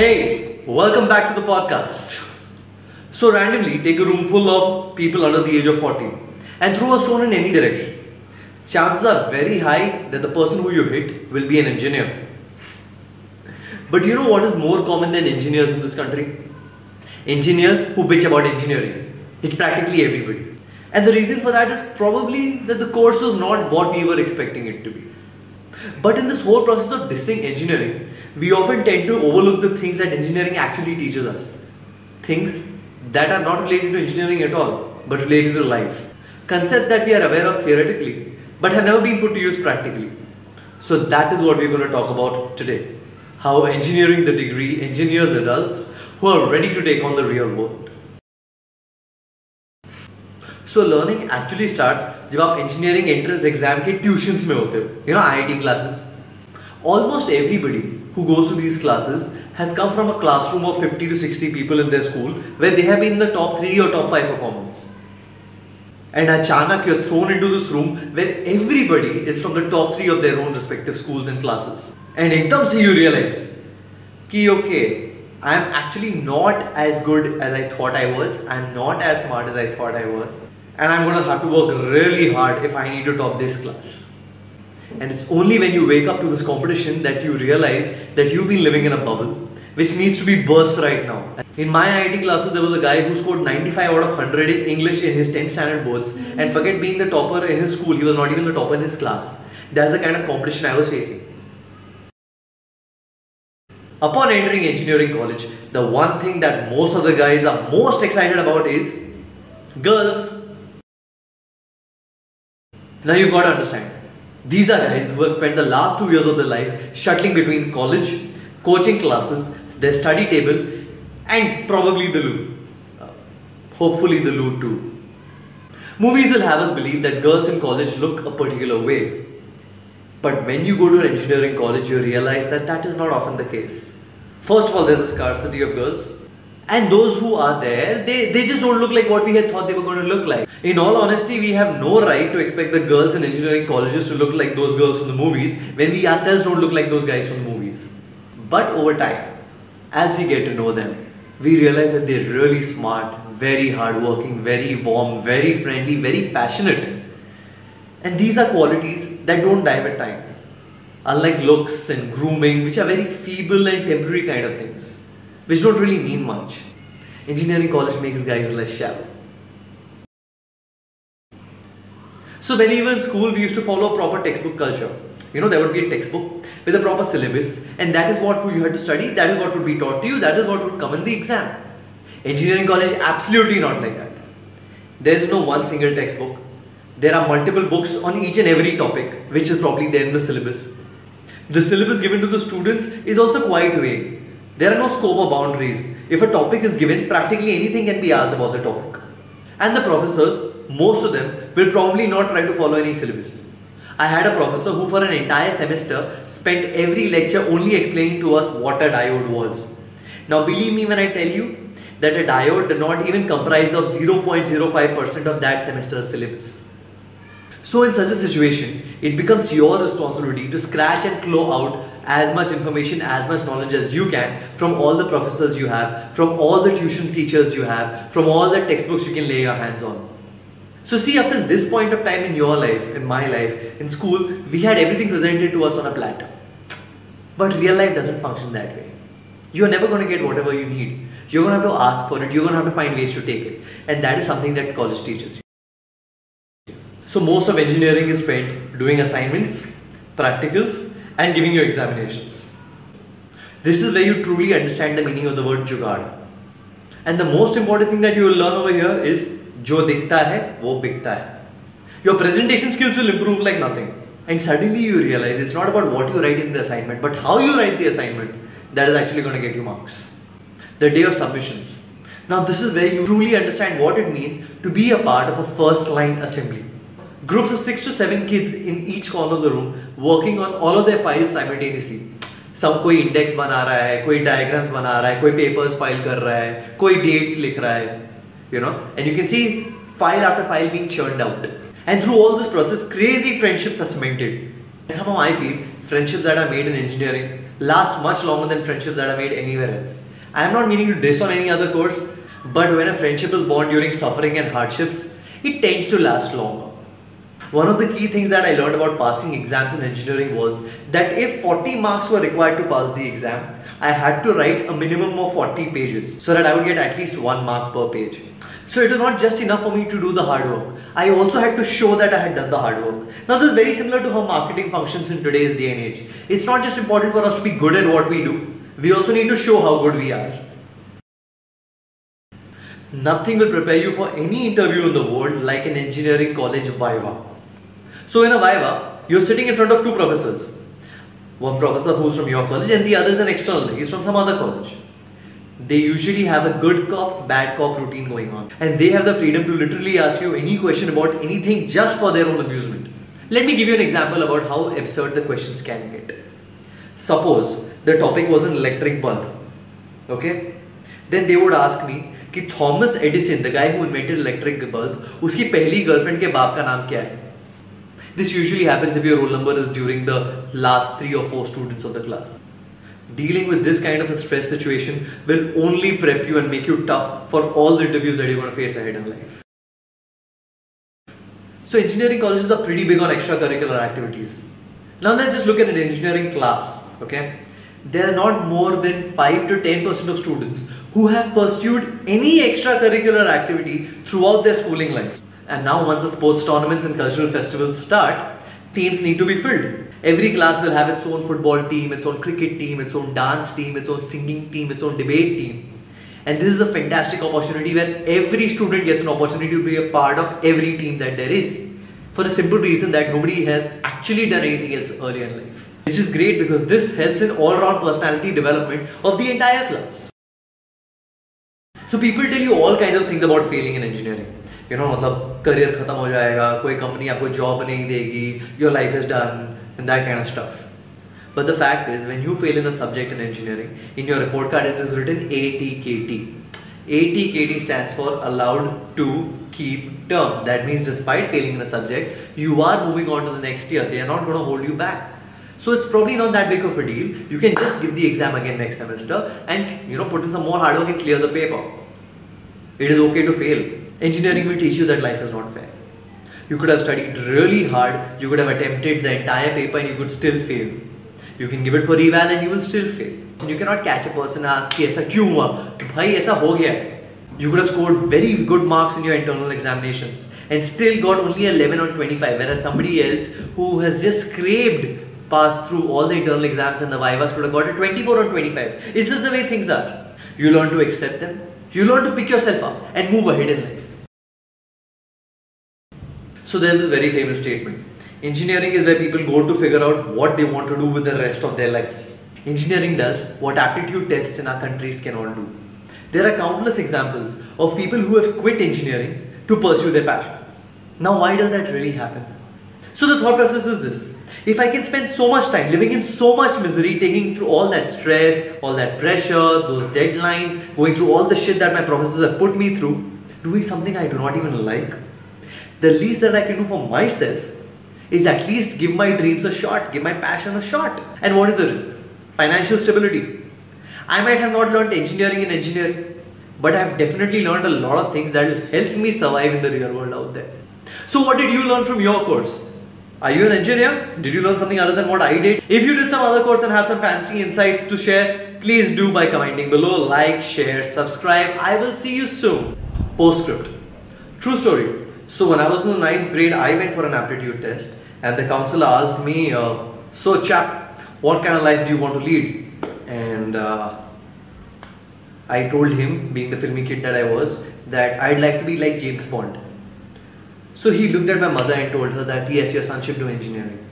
Hey, welcome back to the podcast. So, randomly take a room full of people under the age of 40 and throw a stone in any direction. Chances are very high that the person who you hit will be an engineer. But you know what is more common than engineers in this country? Engineers who bitch about engineering. It's practically everybody. And the reason for that is probably that the course was not what we were expecting it to be. But in this whole process of dissing engineering, we often tend to overlook the things that engineering actually teaches us. Things that are not related to engineering at all, but related to life. Concepts that we are aware of theoretically, but have never been put to use practically. So that is what we're going to talk about today. How engineering the degree engineers adults who are ready to take on the real world. So learning actually starts जब आप engineering entrance exam के tuitions में होते हो you no IIT classes almost everybody who goes to these classes has come from a classroom of 50 to 60 people in their school where they have been in the top 3 or top 5 performers. And achanak you're thrown into this room where everybody is from the top 3 of their own respective schools and classes. And ekdam se you realize ki okay, I am actually not as good as I thought I was. I am not as smart as I thought I was and I'm going to have to work really hard if I need to top this class. And it's only when you wake up to this competition that you realize that you've been living in a bubble which needs to be burst right now. In my IIT classes, there was a guy who scored 95 out of 100 in English in his 10th standard boards and mm-hmm. forget being the topper in his school, he was not even the topper in his class. That's the kind of competition I was facing. Upon entering engineering college, the one thing that most of the guys are most excited about is girls. Now you've got to understand. These are guys who have spent the last two years of their life shuttling between college, coaching classes, their study table, and probably the loo. Uh, hopefully, the loo too. Movies will have us believe that girls in college look a particular way. But when you go to an engineering college, you realize that that is not often the case. First of all, there's a scarcity of girls and those who are there they, they just don't look like what we had thought they were going to look like. In all honesty we have no right to expect the girls in engineering colleges to look like those girls from the movies when we ourselves don't look like those guys from the movies. But over time as we get to know them we realize that they're really smart very hardworking very warm very friendly very passionate. And these are qualities that don't die with time. Unlike looks and grooming which are very feeble and temporary kind of things which don't really mean much. Engineering college makes guys less shallow. So when we were in school, we used to follow a proper textbook culture. You know, there would be a textbook with a proper syllabus, and that is what you had to study, that is what would be taught to you, that is what would come in the exam. Engineering college, absolutely not like that. There is no one single textbook. There are multiple books on each and every topic, which is probably there in the syllabus. The syllabus given to the students is also quite vague. There are no scope or boundaries. If a topic is given, practically anything can be asked about the topic. And the professors, most of them, will probably not try to follow any syllabus. I had a professor who for an entire semester spent every lecture only explaining to us what a diode was. Now believe me when I tell you that a diode did not even comprise of 0.05% of that semester's syllabus. So in such a situation, it becomes your responsibility to scratch and claw out as much information, as much knowledge as you can from all the professors you have, from all the tuition teachers you have, from all the textbooks you can lay your hands on. So see up till this point of time in your life, in my life, in school, we had everything presented to us on a platter. But real life doesn't function that way. You're never going to get whatever you need. You're going to have to ask for it. You're going to have to find ways to take it. And that is something that college teaches you. So most of engineering is spent doing assignments, practicals, and giving you examinations. This is where you truly understand the meaning of the word jugaad. And the most important thing that you will learn over here is jo dikhta hai, wo bikta hai. Your presentation skills will improve like nothing. And suddenly you realize it's not about what you write in the assignment, but how you write the assignment that is actually going to get you marks. The day of submissions. Now this is where you truly understand what it means to be a part of a first line assembly. Groups of 6 to 7 kids in each corner of the room working on all of their files simultaneously. सब कोई index बना रहा है कोई diagrams बना रहा है कोई पेपर्स फाइल कर रहा है कोई डेट्स लिख रहा है you know and you can see file after file being churned out and through all this process crazy friendships are cemented and somehow i feel friendships that are made in engineering last much longer than friendships that are made anywhere else. I am not meaning to diss on any other course, but when a friendship is born during suffering and hardships, it tends to last longer. One of the key things that I learned about passing exams in engineering was that if 40 marks were required to pass the exam, I had to write a minimum of 40 pages so that I would get at least one mark per page. So it was not just enough for me to do the hard work. I also had to show that I had done the hard work. Now this is very similar to how marketing functions in today's day and age. It's not just important for us to be good at what we do. We also need to show how good we are. Nothing will prepare you for any interview in the world like an engineering college Viva. So in a Viva, you're sitting in front of two professors. One professor who's from your college and the other is an external, he's from some other college. They usually have a good cop, bad cop routine going on. And they have the freedom to literally ask you any question about anything just for their own amusement. Let me give you an example about how absurd the questions can get. Suppose the topic was an electric bulb. Okay? Then they would ask me कि Thomas Edison the guy who invented electric bulb उसकी पहली girlfriend के बाप का नाम क्या है this usually happens if your roll number is during the last three or four students of the class. Dealing with this kind of a stress situation will only prep you and make you tough for all the interviews that you're going to face ahead in life. So engineering colleges are pretty big on extracurricular activities. Now let's just look at an engineering class, okay? There are not more than 5 to 10% of students who have pursued any extracurricular activity throughout their schooling life. And now once the sports tournaments and cultural festivals start, teams need to be filled. Every class will have its own football team, its own cricket team, its own dance team, its own singing team, its own debate team. And this is a fantastic opportunity where every student gets an opportunity to be a part of every team that there is. For the simple reason that nobody has actually done anything else earlier in life. Which is great because this helps in all-round personality development of the entire class. So people tell you all kinds of things about failing in engineering. You know, मतलब career खत्म हो जाएगा, कोई company आपको job नहीं देगी, your life is done, and that kind of stuff. But the fact is, when you fail in a subject in engineering, in your report card it is written ATKT. ATKT stands for allowed to keep term. That means despite failing in a subject, you are moving on to the next year. They are not going to hold you back. So it's probably not that big of a deal. You can just give the exam again next semester and you know put in some more hard work and clear the paper. It is okay to fail. Engineering will teach you that life is not fair. You could have studied really hard, you could have attempted the entire paper and you could still fail. You can give it for eval and you will still fail. You cannot catch a person and ask कि ऐसा क्यों हुआ भाई ऐसा हो गया You could have scored very good marks in your internal examinations and still got only 11 on 25 whereas somebody else who has just scraped passed through all the internal exams and the vivas could have got a 24 on 25. Is this the way things are? You learn to accept them, you learn to pick yourself up and move ahead in life. So there's this very famous statement. Engineering is where people go to figure out what they want to do with the rest of their lives. Engineering does what aptitude tests in our countries cannot do. There are countless examples of people who have quit engineering to pursue their passion. Now why does that really happen? So the thought process is this. If I can spend so much time living in so much misery, taking through all that stress, all that pressure, those deadlines, going through all the shit that my professors have put me through, doing something I do not even like, the least that I can do for myself is at least give my dreams a shot, give my passion a shot. And what is the risk? Financial stability. I might have not learned engineering in engineering, but I've definitely learned a lot of things that will help me survive in the real world out there. So what did you learn from your course? Are you an engineer? Did you learn something other than what I did? If you did some other course and have some fancy insights to share, please do by commenting below, like, share, subscribe. I will see you soon. Postscript. True story. So when I was in the ninth grade, I went for an aptitude test and the counselor asked me, uh, so chap, what kind of life do you want to lead? And uh, I told him, being the filmy kid that I was, that I'd like to be like James Bond. So he looked at my mother and told her that yes, your son should do engineering.